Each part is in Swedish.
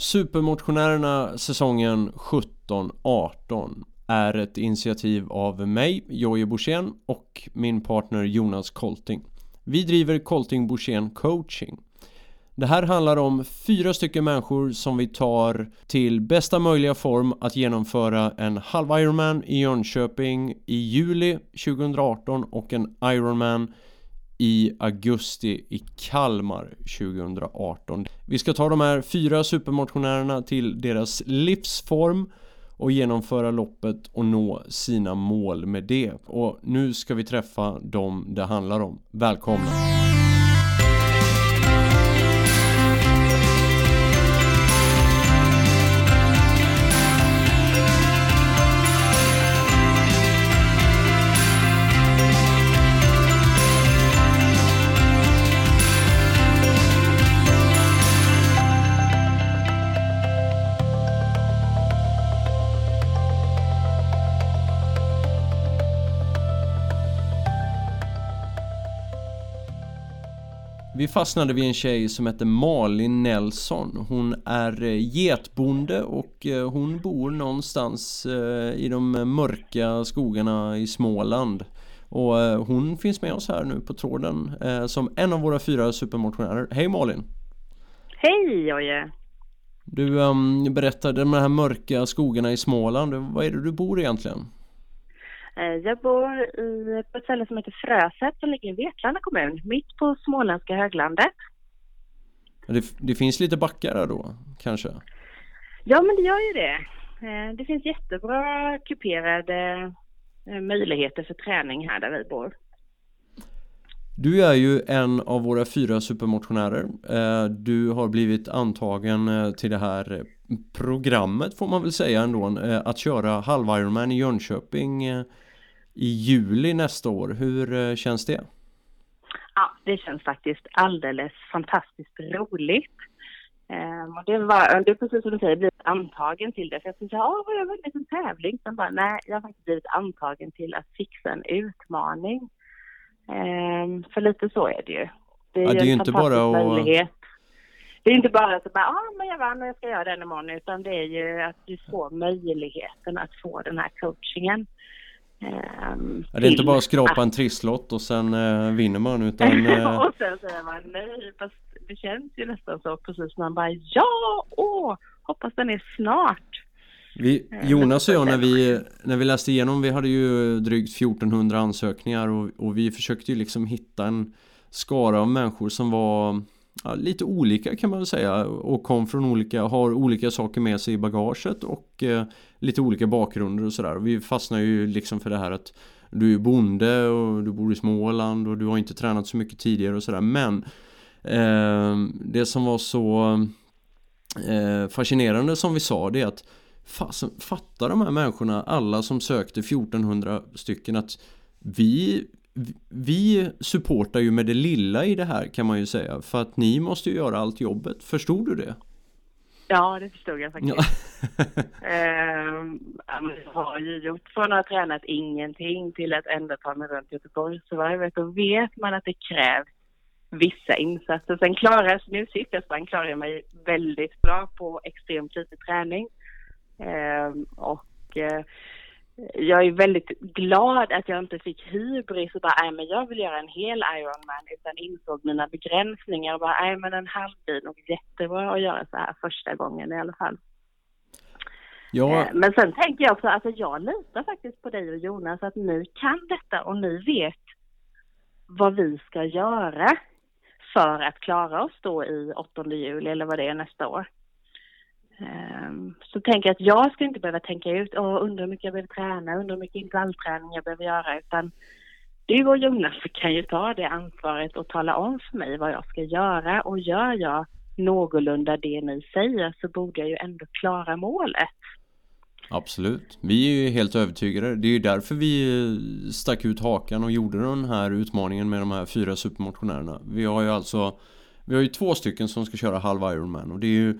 Supermotionärerna säsongen 17-18 är ett initiativ av mig, Jojje Borssén och min partner Jonas Kolting. Vi driver Kolting Borssén coaching. Det här handlar om fyra stycken människor som vi tar till bästa möjliga form att genomföra en halv Ironman i Jönköping i juli 2018 och en Ironman i augusti i Kalmar 2018. Vi ska ta de här fyra supermotionärerna till deras livsform och genomföra loppet och nå sina mål med det. Och nu ska vi träffa dem det handlar om. Välkomna! Fastnade vid en tjej som heter Malin Nelson. Hon är eh, getbonde och eh, hon bor någonstans eh, i de mörka skogarna i Småland. Och hon finns med oss här nu på tråden som en av våra fyra supermotionärer. Hej Malin! Hej Jojje! Du um, berättade om de här mörka skogarna i Småland. Vad är det du bor egentligen? Eh, jag bor i, på ett ställe som heter Fröset som ligger i Vetlanda kommun, mitt på småländska höglandet. Det, det finns lite backar där då, kanske? Ja, men det gör ju det. Eh, det finns jättebra kuperade eh, möjligheter för träning här där vi bor. Du är ju en av våra fyra supermotionärer. Du har blivit antagen till det här programmet får man väl säga ändå att köra halv Ironman i Jönköping i juli nästa år. Hur eh, känns det? Ja, det känns faktiskt alldeles fantastiskt roligt. Um, och det, var, det är precis som du säger, blivit antagen till det. För jag tänkte, ja, har jag vunnit en tävling? Sen bara, nej, jag har faktiskt blivit antagen till att fixa en utmaning. Um, för lite så är det ju. Det är, ja, det är ju inte bara att... möjlighet. Det är inte bara att bara, ah, men jag vann och jag ska göra den imorgon, utan det är ju att du får möjligheten att få den här coachingen. Ja, det är inte bara att skrapa en trisslott och sen uh, vinner man utan... Uh... och sen säger man nej, fast det känns ju nästan så precis man bara ja, åh, hoppas den är snart. Vi, eh, Jonas och jag när vi, när vi läste igenom, vi hade ju drygt 1400 ansökningar och, och vi försökte ju liksom hitta en skara av människor som var ja, lite olika kan man väl säga och kom från olika, har olika saker med sig i bagaget och eh, lite olika bakgrunder och sådär. Vi fastnar ju liksom för det här att du är bonde och du bor i Småland och du har inte tränat så mycket tidigare och sådär men eh, det som var så eh, fascinerande som vi sa det är att fasen, fattar de här människorna, alla som sökte 1400 stycken att vi vi supportar ju med det lilla i det här kan man ju säga för att ni måste ju göra allt jobbet. Förstod du det? Ja, det förstod jag faktiskt. Ja. ehm, jag har ju gjort från att ha tränat ingenting till att ändå ta mig runt Göteborgsvarvet och vet man att det krävs vissa insatser. Sen klarar nu sist jag sprang klarade jag mig väldigt bra på extremt lite träning. Ehm, och eh, jag är väldigt glad att jag inte fick hybris och bara, nej men jag vill göra en hel Ironman utan insåg mina begränsningar och bara, nej men en halv blir nog jättebra att göra så här första gången i alla fall. Ja. Eh, men sen tänker jag också, alltså jag litar faktiskt på dig och Jonas att ni kan detta och ni vet vad vi ska göra för att klara oss då i 8 juli eller vad det är nästa år. Ehm, så tänker jag att jag ska inte behöva tänka ut, och undra hur mycket jag behöver träna, undra hur mycket intervallträning jag behöver göra, utan du och Jonas kan ju ta det ansvaret och tala om för mig vad jag ska göra och gör jag någorlunda det ni säger så borde jag ju ändå klara målet. Absolut, vi är ju helt övertygade. Det är ju därför vi eh, stack ut hakan och gjorde den här utmaningen med de här fyra supermotionärerna. Vi har ju alltså Vi har ju två stycken som ska köra halv Ironman och det är ju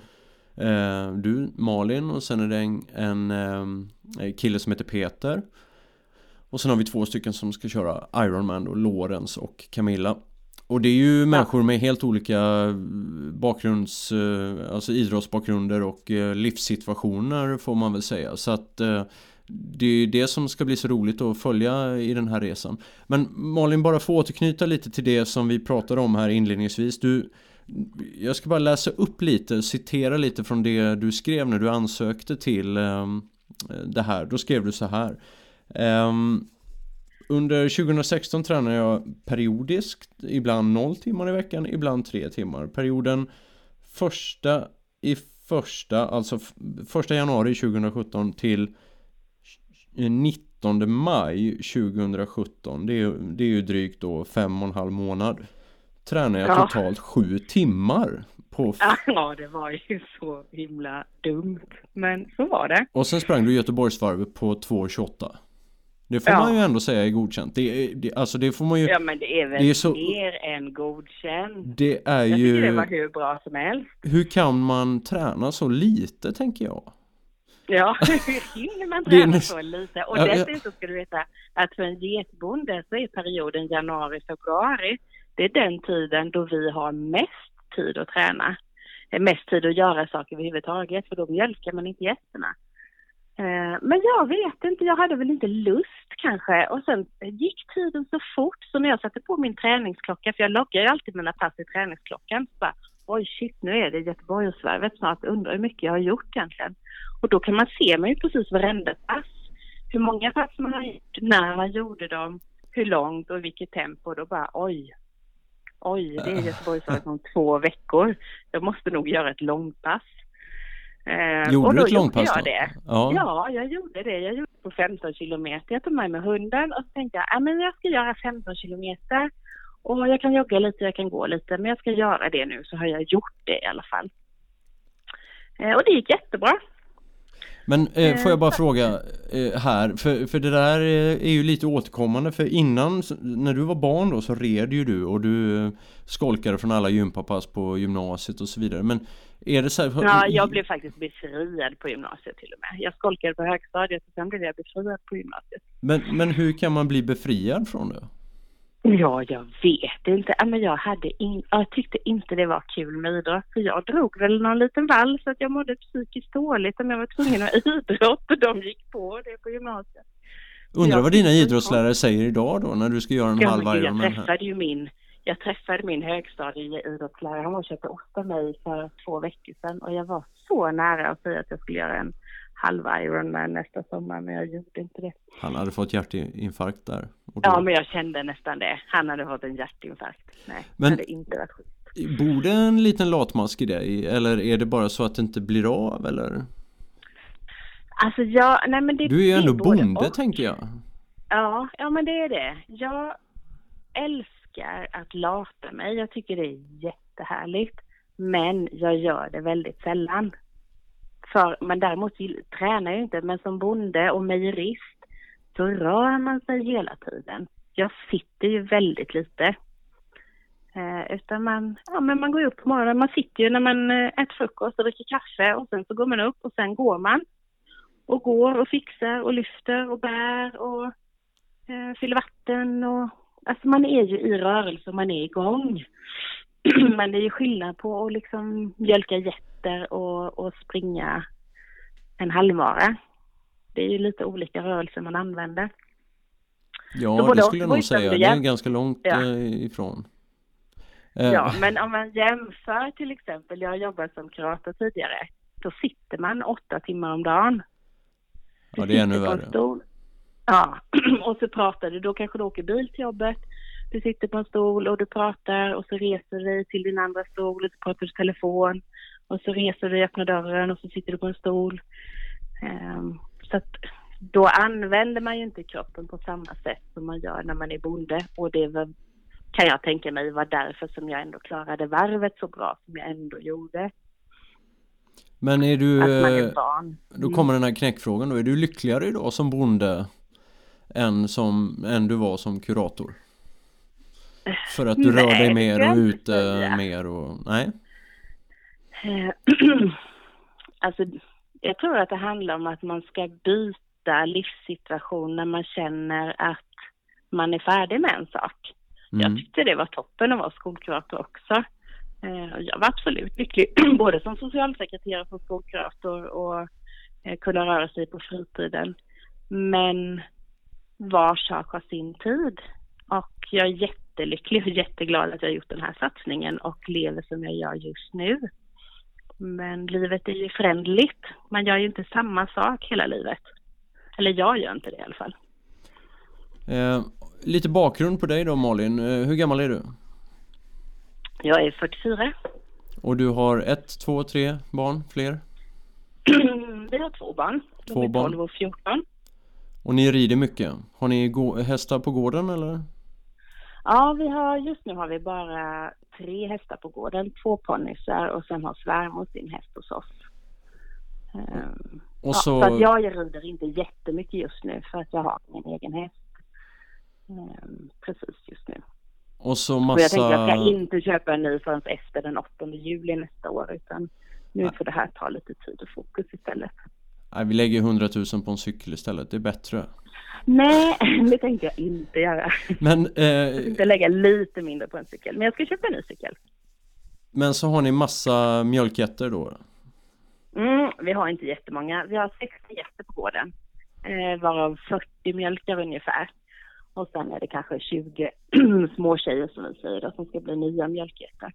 du, Malin och sen är det en, en eh, kille som heter Peter. Och sen har vi två stycken som ska köra Ironman då, Lorenz och Camilla. Och det är ju människor med helt olika bakgrunds, eh, alltså idrottsbakgrunder och eh, livssituationer får man väl säga. Så att eh, det är det som ska bli så roligt att följa i den här resan. Men Malin, bara få återknyta lite till det som vi pratade om här inledningsvis. Du, jag ska bara läsa upp lite, citera lite från det du skrev när du ansökte till ehm, det här. Då skrev du så här. Ehm, under 2016 tränar jag periodiskt, ibland 0 timmar i veckan, ibland 3 timmar. Perioden första i första, alltså första januari 2017 till 19 maj 2017 det är, det är ju drygt då fem och en halv månad Tränar jag ja. totalt sju timmar på Ja det var ju så himla dumt Men så var det Och sen sprang du Göteborgsvarvet på 2.28 det får ja. man ju ändå säga är godkänt. Det, det, alltså det får man ju... Ja men det är väl det är så, mer än godkänt. Det är jag ju... Det var hur bra som helst. Hur kan man träna så lite tänker jag? Ja, hur hinner man träna så lite? Och ja, dessutom ska du veta att för en getbonde så är perioden januari-februari, det är den tiden då vi har mest tid att träna. Mest tid att göra saker överhuvudtaget, för då mjölkar man inte gästerna. Eh, men jag vet inte, jag hade väl inte lust kanske. Och sen gick tiden så fort så när jag satte på min träningsklocka, för jag loggar ju alltid mina pass i träningsklockan, så bara, oj shit nu är det Göteborgsvarvet snart, undrar hur mycket jag har gjort egentligen. Och då kan man se mig precis varenda pass. Hur många pass man har gjort, när man gjorde dem, hur långt och vilket tempo. Då bara oj, oj det är Göteborgsvarvet om två veckor. Jag måste nog göra ett långpass. Eh, gjorde du ett långpass då? Det. Ja. ja, jag gjorde det. Jag gjorde på 15 kilometer. Jag tog med mig hunden och så tänkte jag, ja men jag ska göra 15 kilometer. Och jag kan jogga lite, jag kan gå lite, men jag ska göra det nu så har jag gjort det i alla fall. Eh, och det gick jättebra. Men eh, får jag bara eh, fråga eh, här, för, för det där är ju lite återkommande för innan, när du var barn då så red ju du och du eh, skolkade från alla gympapass på gymnasiet och så vidare. Men är det så här, Ja, jag blev faktiskt befriad på gymnasiet till och med. Jag skolkade på högstadiet och sen blev jag befriad på gymnasiet. Men, men hur kan man bli befriad från det? Ja, jag vet inte. Men jag, hade in, jag tyckte inte det var kul med idrott. För jag drog väl någon liten vall så att jag mådde psykiskt dåligt om jag var tvungen att idrott och de gick på det på gymnasiet. Undrar vad dina idrottslärare säger idag då när du ska göra en ja, halv Ironman Jag träffade ju min, jag träffade min högstadieidrottslärare. Han var och köpte ost av mig för två veckor sedan och jag var så nära att säga att jag skulle göra en halv Ironman nästa sommar men jag gjorde inte det. Han hade fått hjärtinfarkt där? Ja men jag kände nästan det. Han hade fått en hjärtinfarkt. Nej, men... det hade inte varit schysst. Bor det en liten latmask i dig eller är det bara så att det inte blir av eller? Alltså jag, nej men det Du är ju ändå bonde och. tänker jag. Ja, ja men det är det. Jag älskar att lata mig. Jag tycker det är jättehärligt. Men jag gör det väldigt sällan. För, men däremot tränar jag inte, men som bonde och mejerist så rör man sig hela tiden. Jag sitter ju väldigt lite. Eh, utan man, ja, men man går upp på morgonen, man sitter ju när man eh, äter frukost och dricker kaffe och sen så går man upp och sen går man. Och går och fixar och lyfter och bär och eh, fyller vatten och alltså man är ju i rörelse och man är igång. men det är ju skillnad på att liksom mjölka getter och, och springa en halvmara. Det är ju lite olika rörelser man använder. Ja, det skulle jag nog säga. Det är ganska långt ja. Eh, ifrån. Ja, eh. men om man jämför till exempel, jag har jobbat som kurator tidigare, då sitter man åtta timmar om dagen. Du ja, det är ännu värre. Ja, och så pratar du, då kanske du åker bil till jobbet, du sitter på en stol och du pratar och så reser du dig till din andra stol och så pratar du telefon och så reser du dig, öppnar dörren och så sitter du på en stol. Um, så att då använder man ju inte kroppen på samma sätt som man gör när man är bonde och det var, kan jag tänka mig var därför som jag ändå klarade varvet så bra som jag ändå gjorde. Men är du, är då kommer den här knäckfrågan då, är du lyckligare idag som bonde än, som, än du var som kurator? För att du nej, rör dig mer och ute mer och, nej? Eh, alltså, jag tror att det handlar om att man ska byta livssituation när man känner att man är färdig med en sak. Mm. Jag tyckte det var toppen att vara skolkurator också. Eh, jag var absolut lycklig, både som socialsekreterare för skolkurator och eh, kunna röra sig på fritiden. Men var sak har sin tid. Och jag är jättelycklig och jätteglad att jag har gjort den här satsningen och lever som jag gör just nu. Men livet är ju förändligt. Man gör ju inte samma sak hela livet. Eller jag gör inte det i alla fall. Eh, lite bakgrund på dig då Malin. Eh, hur gammal är du? Jag är 44. Och du har ett, två, tre barn? Fler? Vi har två barn. Två barn. 12 och 14. Och ni rider mycket? Har ni hästar på gården eller? Ja, vi har, just nu har vi bara tre hästar på gården. Två ponnysar och sen har svärmor sin häst hos oss. Um, och så... Ja, så att jag rider inte jättemycket just nu för att jag har min egen häst. Um, precis just nu. Och så massa... Och jag tänkte jag ska inte köpa en ny förrän efter den 8 juli nästa år utan nu får det här ta lite tid och fokus istället. Nej, vi lägger 100 000 på en cykel istället, det är bättre. Nej, det tänkte jag inte göra. Men, eh, jag tänkte lägga lite mindre på en cykel, men jag ska köpa en ny cykel. Men så har ni massa mjölkgetter då? Mm, vi har inte jättemånga. Vi har 60 getter på gården, eh, varav 40 mjölkar ungefär. Och sen är det kanske 20 små tjejer som vi säger då, som ska bli nya mjölkgetter.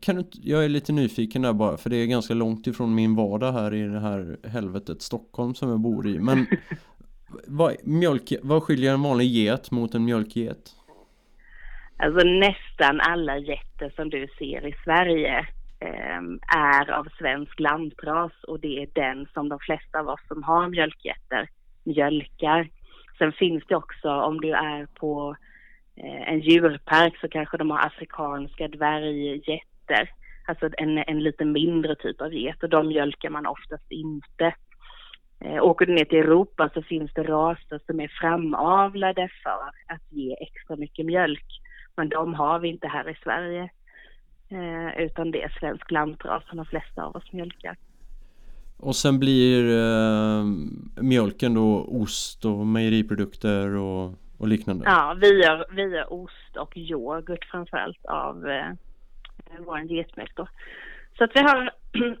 Kan du, jag är lite nyfiken där bara för det är ganska långt ifrån min vardag här i det här helvetet Stockholm som jag bor i. Men vad, mjölk, vad skiljer en vanlig get mot en mjölkget? Alltså nästan alla getter som du ser i Sverige eh, är av svensk lantras och det är den som de flesta av oss som har mjölkgetter mjölkar. Sen finns det också om du är på Eh, en djurpark så kanske de har afrikanska dvärggetter. Alltså en, en lite mindre typ av get och de mjölkar man oftast inte. Eh, åker du ner till Europa så finns det raser som är framavlade för att ge extra mycket mjölk. Men de har vi inte här i Sverige. Eh, utan det är svensk lantras som de flesta av oss mjölkar. Och sen blir eh, mjölken då ost och mejeriprodukter och och liknande? Ja, vi gör, vi gör ost och yoghurt framförallt av eh, vår getmjölk då. Så att vi har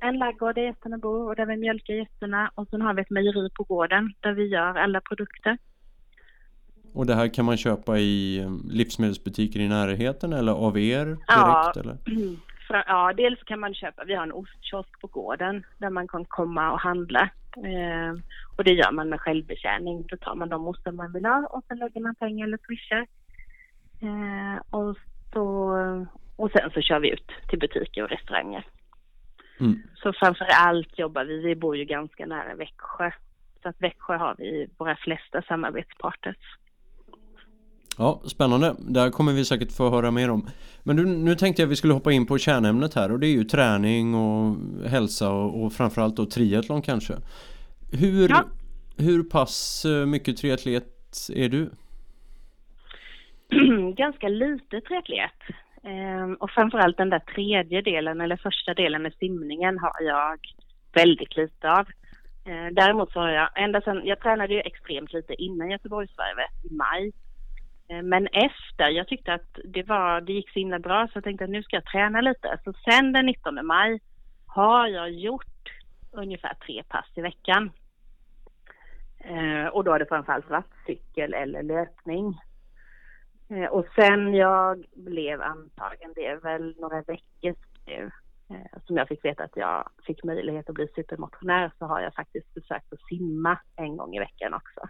en ladugård där getterna bor och där vi mjölkar getterna och sen har vi ett mejeri på gården där vi gör alla produkter. Och det här kan man köpa i eh, livsmedelsbutiker i närheten eller av er direkt? Ja, eller? ja dels kan man köpa, vi har en ostkiosk på gården där man kan komma och handla. Eh, och det gör man med självbetjäning. Då tar man de ostar man vill ha och sen lägger man pengar eller swishar. Eh, och, så, och sen så kör vi ut till butiker och restauranger. Mm. Så framför allt jobbar vi, vi bor ju ganska nära Växjö. Så att Växjö har vi våra flesta samarbetspartners. Ja, spännande. Där kommer vi säkert få höra mer om. Men du, nu tänkte jag att vi skulle hoppa in på kärnämnet här och det är ju träning och hälsa och, och framförallt då triathlon kanske. Hur, ja. hur pass eh, mycket triatlet är du? Ganska lite triatlet. Ehm, och framförallt den där tredje delen eller första delen med simningen har jag väldigt lite av. Ehm, däremot så har jag, ända sedan, jag tränade ju extremt lite innan Göteborgsvarvet i maj. Eh, men efter, jag tyckte att det, var, det gick så himla bra så jag tänkte att nu ska jag träna lite. Så sen den 19 maj har jag gjort ungefär tre pass i veckan. Eh, och då har det framförallt varit cykel eller löpning. Eh, och sen jag blev antagen, det är väl några veckor nu, som jag fick veta att jag fick möjlighet att bli supermotionär så har jag faktiskt försökt att simma en gång i veckan också.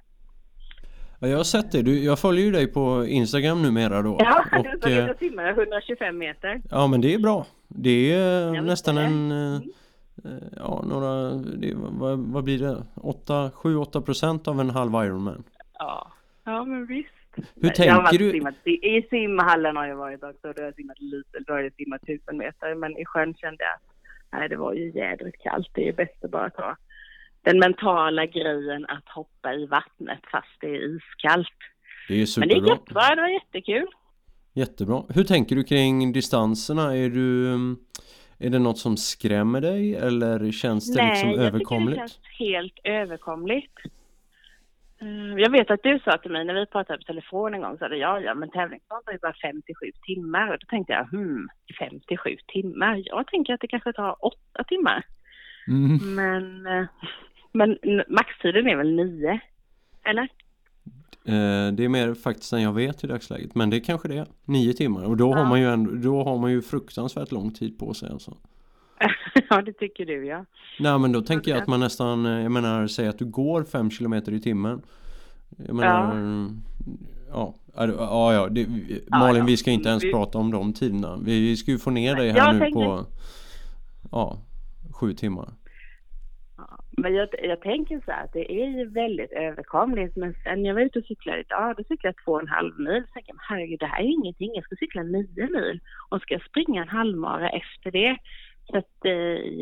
Ja, jag har sett det. Du, jag följer ju dig på Instagram numera då. Ja, och, så jag eh, simmar 125 meter. Ja, men det är bra. Det är nästan en... Eh, mm Eh, ja, några, det, vad, vad blir det? 8, 7-8 procent av en halv Ironman? Ja, ja men visst. Hur Nej, tänker du? Simmat, I simhallen har jag varit också, då har jag simmat lite, då har jag simmat tusen meter, men i sjön kände jag att nej, det var ju jädrigt kallt, det är bäst att bara ta den mentala grejen att hoppa i vattnet fast det är iskallt. Det är superbra. Men det är jättebra, det var jättekul. Jättebra. Hur tänker du kring distanserna? Är du är det något som skrämmer dig eller känns det Nej, liksom överkomligt? Nej, jag tycker det känns helt överkomligt. Eh, jag vet att du sa till mig när vi pratade på telefon en gång, så hade jag, ja men tävlingsdagen tar ju bara 57 timmar. Och då tänkte jag, hmm, 57 timmar? Jag tänker att det kanske tar 8 timmar. Mm. Men, eh, men maxtiden är väl 9? Eller? Eh, det är mer faktiskt än jag vet i dagsläget. Men det kanske det är. 9 timmar. Och då, ja. har man ju ändå, då har man ju fruktansvärt lång tid på sig alltså. ja, det tycker du ja. Nej, men då tänker jag att man nästan, jag menar, säg att du går 5 km i timmen. Jag menar, ja. Ja, ja, ja det, Malin ja, vi ska inte ens vi... prata om de tiderna. Vi, vi ska ju få ner dig här jag nu tänker... på ja, sju timmar. Men jag, jag tänker så här att det är ju väldigt överkomligt. Men sen jag var ute och cyklade idag, då cyklade jag två och en halv mil. Så tänkte jag, herregud, det här är ju ingenting. Jag ska cykla nio mil och ska springa en halvmara efter det. Så att eh,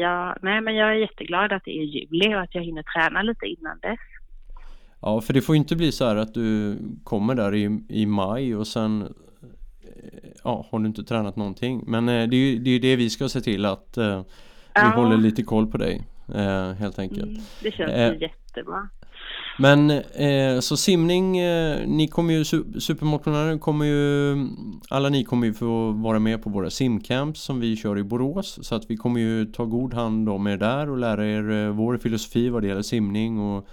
ja, nej men jag är jätteglad att det är juli och att jag hinner träna lite innan dess. Ja, för det får inte bli så här att du kommer där i, i maj och sen eh, ja, har du inte tränat någonting. Men eh, det är ju det, är det vi ska se till att eh, vi ja. håller lite koll på dig. Eh, helt enkelt. Mm, det känns eh, jättebra. Men eh, så simning, eh, ni kommer ju, supermotionärer kommer ju, alla ni kommer ju få vara med på våra simcamps som vi kör i Borås. Så att vi kommer ju ta god hand om er där och lära er eh, vår filosofi vad det gäller simning och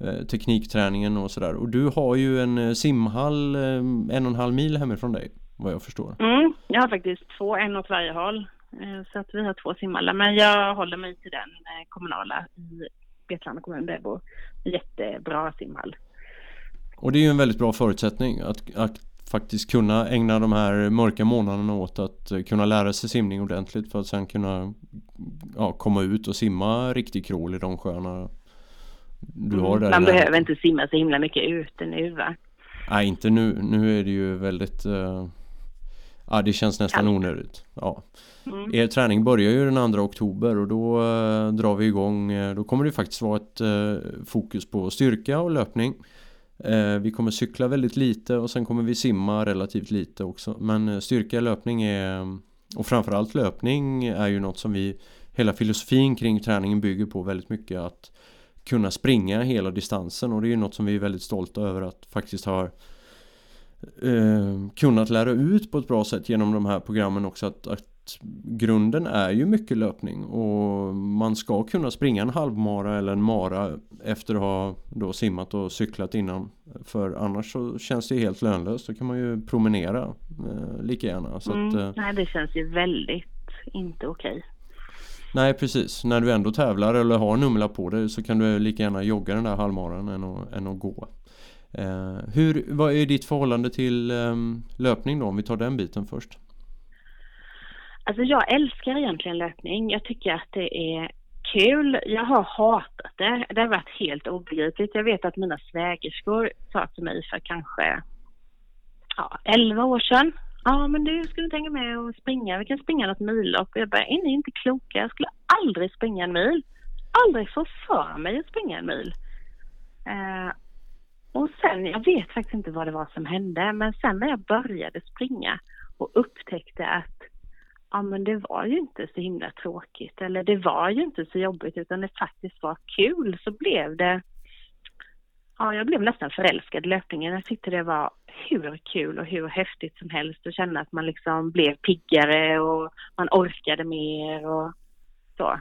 eh, teknikträningen och sådär. Och du har ju en eh, simhall en och en halv mil hemifrån dig, vad jag förstår. Mm, jag har faktiskt två, en åt varje håll. Så att vi har två simhallar, men jag håller mig till den kommunala i Vetlanda kommun bor. Jättebra simhall. Och det är ju en väldigt bra förutsättning att, att faktiskt kunna ägna de här mörka månaderna åt att kunna lära sig simning ordentligt för att sen kunna ja, komma ut och simma riktigt krål i de sjöarna du har där. Man behöver inte simma så himla mycket ute nu va? Nej inte nu, nu är det ju väldigt uh, Ja det känns nästan onödigt. Ja. Mm. Er träning börjar ju den 2 oktober och då eh, drar vi igång. Eh, då kommer det faktiskt vara ett eh, fokus på styrka och löpning. Eh, vi kommer cykla väldigt lite och sen kommer vi simma relativt lite också. Men eh, styrka, löpning är och framförallt löpning är ju något som vi hela filosofin kring träningen bygger på väldigt mycket att kunna springa hela distansen och det är ju något som vi är väldigt stolta över att faktiskt ha eh, kunnat lära ut på ett bra sätt genom de här programmen också. Att, att grunden är ju mycket löpning och man ska kunna springa en halvmara eller en mara efter att ha då simmat och cyklat innan. För annars så känns det helt lönlöst. Då kan man ju promenera eh, lika gärna. Så mm, att, eh, Nej det känns ju väldigt inte okej. Okay. Nej precis, när du ändå tävlar eller har numla på dig så kan du lika gärna jogga den där halvmaran än att, än att gå Eh, hur, vad är ditt förhållande till eh, löpning då, om vi tar den biten först? Alltså jag älskar egentligen löpning. Jag tycker att det är kul. Jag har hatat det. Det har varit helt obegripligt. Jag vet att mina svägerskor sa till mig för kanske ja, 11 år sedan. Ja, men du skulle tänka med och springa. Vi kan springa något millopp. Jag bara, är ni inte kloka? Jag skulle aldrig springa en mil. Aldrig få för mig att springa en mil. Eh, och sen, jag vet faktiskt inte vad det var som hände, men sen när jag började springa och upptäckte att ja men det var ju inte så himla tråkigt eller det var ju inte så jobbigt utan det faktiskt var kul så blev det Ja, jag blev nästan förälskad i löpningen. Jag tyckte det var hur kul och hur häftigt som helst att känna att man liksom blev piggare och man orkade mer och så.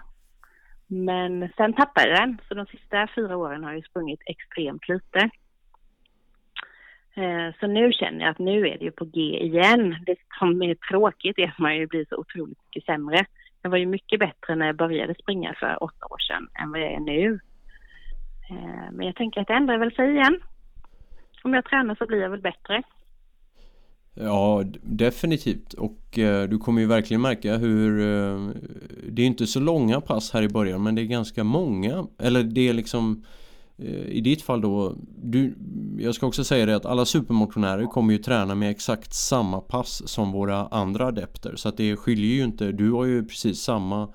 Men sen tappade jag den, så de sista fyra åren har jag sprungit extremt lite. Eh, så nu känner jag att nu är det ju på G igen. Det som är tråkigt är att man ju blir så otroligt mycket sämre. Jag var ju mycket bättre när jag började springa för åtta år sedan än vad jag är nu. Eh, men jag tänker att det ändrar väl sig igen. Om jag tränar så blir jag väl bättre. Ja, definitivt. Och eh, du kommer ju verkligen märka hur eh, det är inte så långa pass här i början men det är ganska många. Eller det är liksom i ditt fall då, du, jag ska också säga det att alla supermotionärer kommer ju träna med exakt samma pass som våra andra adepter. Så att det skiljer ju inte, du har ju precis samma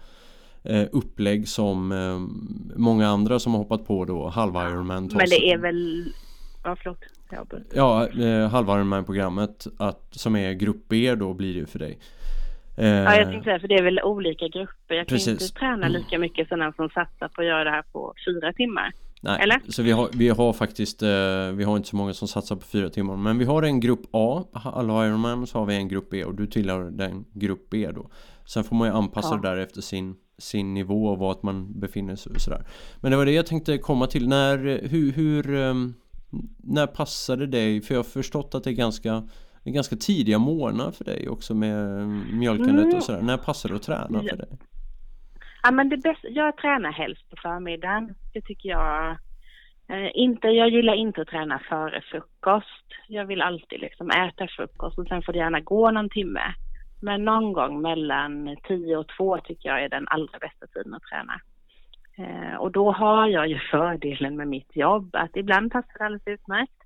eh, upplägg som eh, många andra som har hoppat på då halv Ironman. Men det är väl, ja förlåt. Ja, eh, halv Ironman programmet att, som är grupp B då blir det för dig. Ja, jag eh, tänkte säga, för det är väl olika grupper. Jag kan Precis. inte träna lika mycket som den som satsar på att göra det här på fyra timmar. Nej, Eller? så vi har, vi har faktiskt, eh, vi har inte så många som satsar på fyra timmar Men vi har en grupp A, alla Ironman, så har vi en grupp B och du tillhör den grupp B då Sen får man ju anpassa Ja. det där efter sin, sin nivå och vart man befinner sig och sådär Men det var det jag tänkte komma till, när, hur, hur ehm, När passade dig? För jag har förstått att det är ganska ganska tidiga morgnar för dig också med mjölkandet Mm. och sådär När passar det att träna Ja. för dig? Ja, men det bästa, jag tränar helst på förmiddagen. Det tycker jag. Eh, inte, jag gillar inte att träna före frukost. Jag vill alltid liksom äta frukost och sen får det gärna gå någon timme. Men någon gång mellan 10 och 2 tycker jag är den allra bästa tiden att träna. Eh, och då har jag ju fördelen med mitt jobb att ibland passar det alldeles utmärkt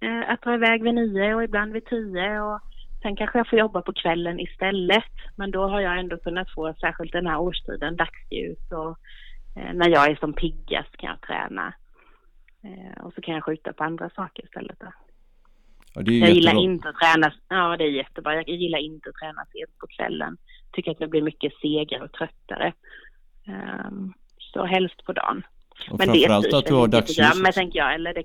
eh, att dra iväg vid 9 och ibland vid 10 och Sen kanske jag får jobba på kvällen istället. Men då har jag ändå kunnat få, särskilt den här årstiden, dagsljus och eh, när jag är som piggast kan jag träna. Eh, och så kan jag skjuta på andra saker istället. Då. Ja, det är Jag gillar inte att träna, ja det är jättebra. Jag gillar inte att träna sent på kvällen. Tycker att jag blir mycket segare och tröttare. Ehm, så helst på dagen. Och Men det framförallt styr att du har dagsljus tänker jag. Eller det,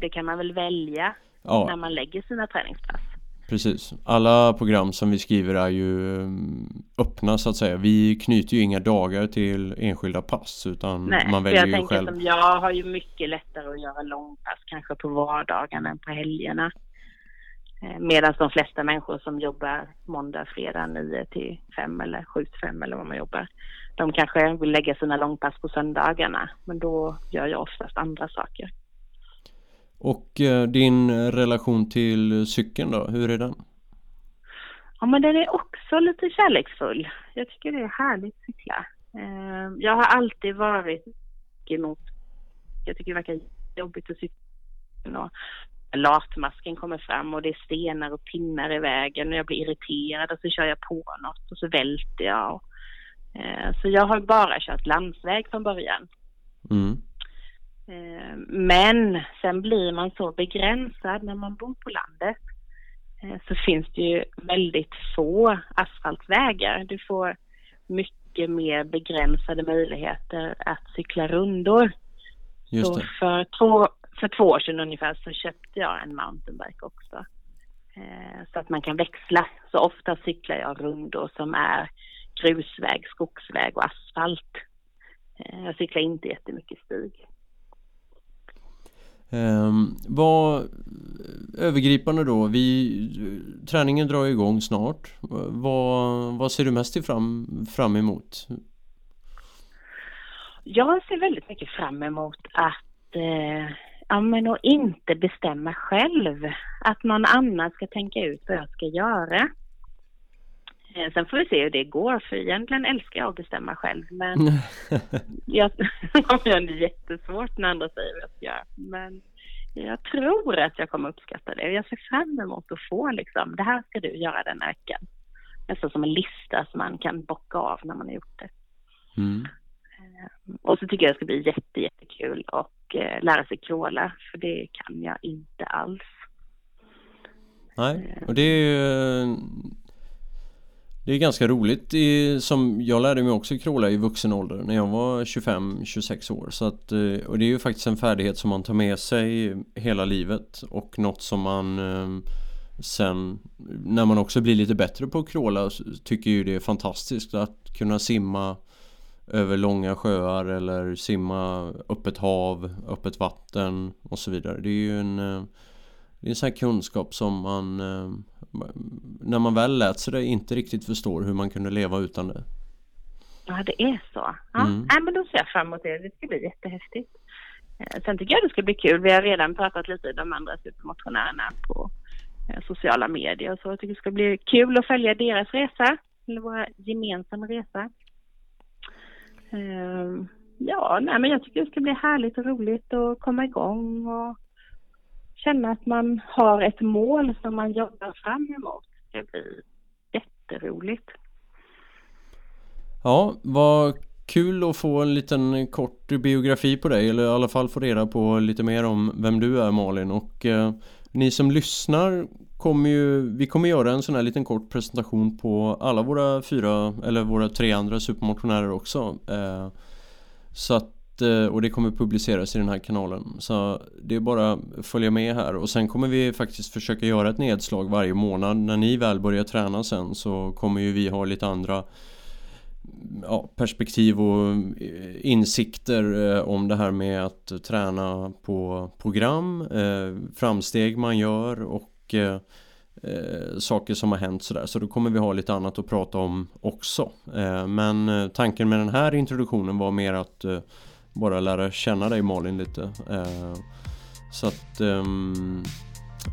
det kan man väl välja Ja, när man lägger sina träningspass. Precis. Alla program som vi skriver är ju mm, öppna så att säga. Vi knyter ju inga dagar till enskilda pass utan Nej, man väljer jag ju tänker själv. som jag har ju mycket lättare att göra långpass kanske på vardagarna än på helgerna. Eh, Medan de flesta människor som jobbar måndag, fredag 9 till 5 eller 7 till 5 eller vad man jobbar. De kanske vill lägga sina långpass på söndagarna men då gör jag oftast andra saker. Och eh, din relation till cykeln då, hur är den? Ja men den är också lite kärleksfull. Jag tycker det är härligt att cykla. Eh, Jag har alltid varit emot, jag tycker det verkar jobbigt att cykla latmasken kommer fram och det är stenar och pinnar i vägen och jag blir irriterad och så kör jag på något och så välter jag. Eh, Så jag har bara kört landsväg från början. Mm. Eh, Men sen blir man så begränsad när man bor på landet. Eh, Så finns det ju väldigt få asfaltvägar. Du får mycket mer begränsade möjligheter att cykla rundor. Just Så det. för två, för två år sedan ungefär så köpte jag en mountainbike också. Eh, Så att man kan växla. Så ofta cyklar jag rundor som är grusväg, skogsväg och asfalt. Jag cyklar inte jättemycket stig. Ehm, vad eh, övergripande då, vi, träningen drar igång snart. Vad, vad ser du mest fram, fram emot? Jag ser väldigt mycket fram emot att eh, ja, men att inte bestämma själv. Att någon annan ska tänka ut vad jag ska göra. Eh, sen får vi se hur det går, för egentligen älskar jag att bestämma själv. Men jag, ja, men det är jättesvårt när andra säger vad jag ska göra. Men jag tror att jag kommer uppskatta det. Jag ser fram emot att få liksom, det här ska du göra den här veckan. Nästan som en lista som man kan bocka av när man har gjort det. Mm. Och så tycker jag det ska bli jätte, jättekul och eh, lära sig crawla, för det kan jag inte alls. Nej, och det är ju det är ganska roligt i, som jag lärde mig också crawla i vuxen ålder när jag var 25-26 år så att, eh, Och det är ju faktiskt en färdighet som man tar med sig hela livet och något som man eh, Sen när man också blir lite bättre på att crawla så tycker ju det är fantastiskt att kunna simma över långa sjöar eller simma öppet hav, öppet vatten och så vidare. Det är ju en, eh, det är en sån här kunskap som man eh, när man väl lät sig det inte riktigt förstår hur man kunde leva utan det. Ja, det är så. Ja, Mm. Nej, men då ser jag fram emot det. Det ska bli jättehäftigt. Eh, Sen tycker jag det ska bli kul. Vi har redan pratat lite de andra supermotionärerna på eh, sociala medier så. Jag tycker det ska bli kul att följa deras resa, eller våra gemensamma resa. Ja, nej, men jag tycker det ska bli härligt och roligt att komma igång och känna att man har ett mål som man jobbar fram emot. Det blir jätteroligt. Ja, vad kul att få en liten kort biografi på dig eller i alla fall få reda på lite mer om vem du är Malin och eh, ni som lyssnar kommer ju, vi kommer göra en sån här liten kort presentation på alla våra fyra eller våra tre andra supermotionärer också eh, så att Eh, och det kommer publiceras i den här kanalen. Så det är bara att följa med här och sen kommer vi faktiskt försöka göra ett nedslag varje månad. När ni väl börjar träna sen så kommer ju vi ha lite andra ja, perspektiv och eh, insikter eh, om det här med att träna på program, framsteg man gör och eh, saker som har hänt sådär så då kommer vi ha lite annat att prata om också eh, men tanken med den här introduktionen var mer att eh, bara lära känna dig Malin lite eh, så att ehm,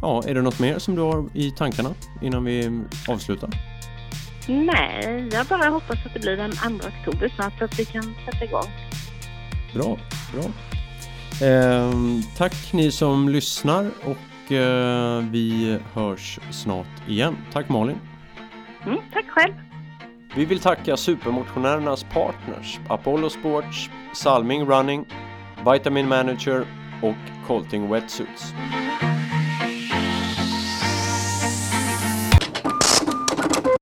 ja, är det något mer som du har i tankarna innan vi avslutar? Nej, jag bara hoppas att det blir den 2 oktober snart så att vi kan sätta igång. Bra, bra. Eh, tack ni som lyssnar och Eh, vi hörs snart igen. Tack Malin! Mm, tack själv! Vi vill tacka supermotionärernas partners Apollo Sports, Salming Running, Vitamin Manager och Colting Wetsuits.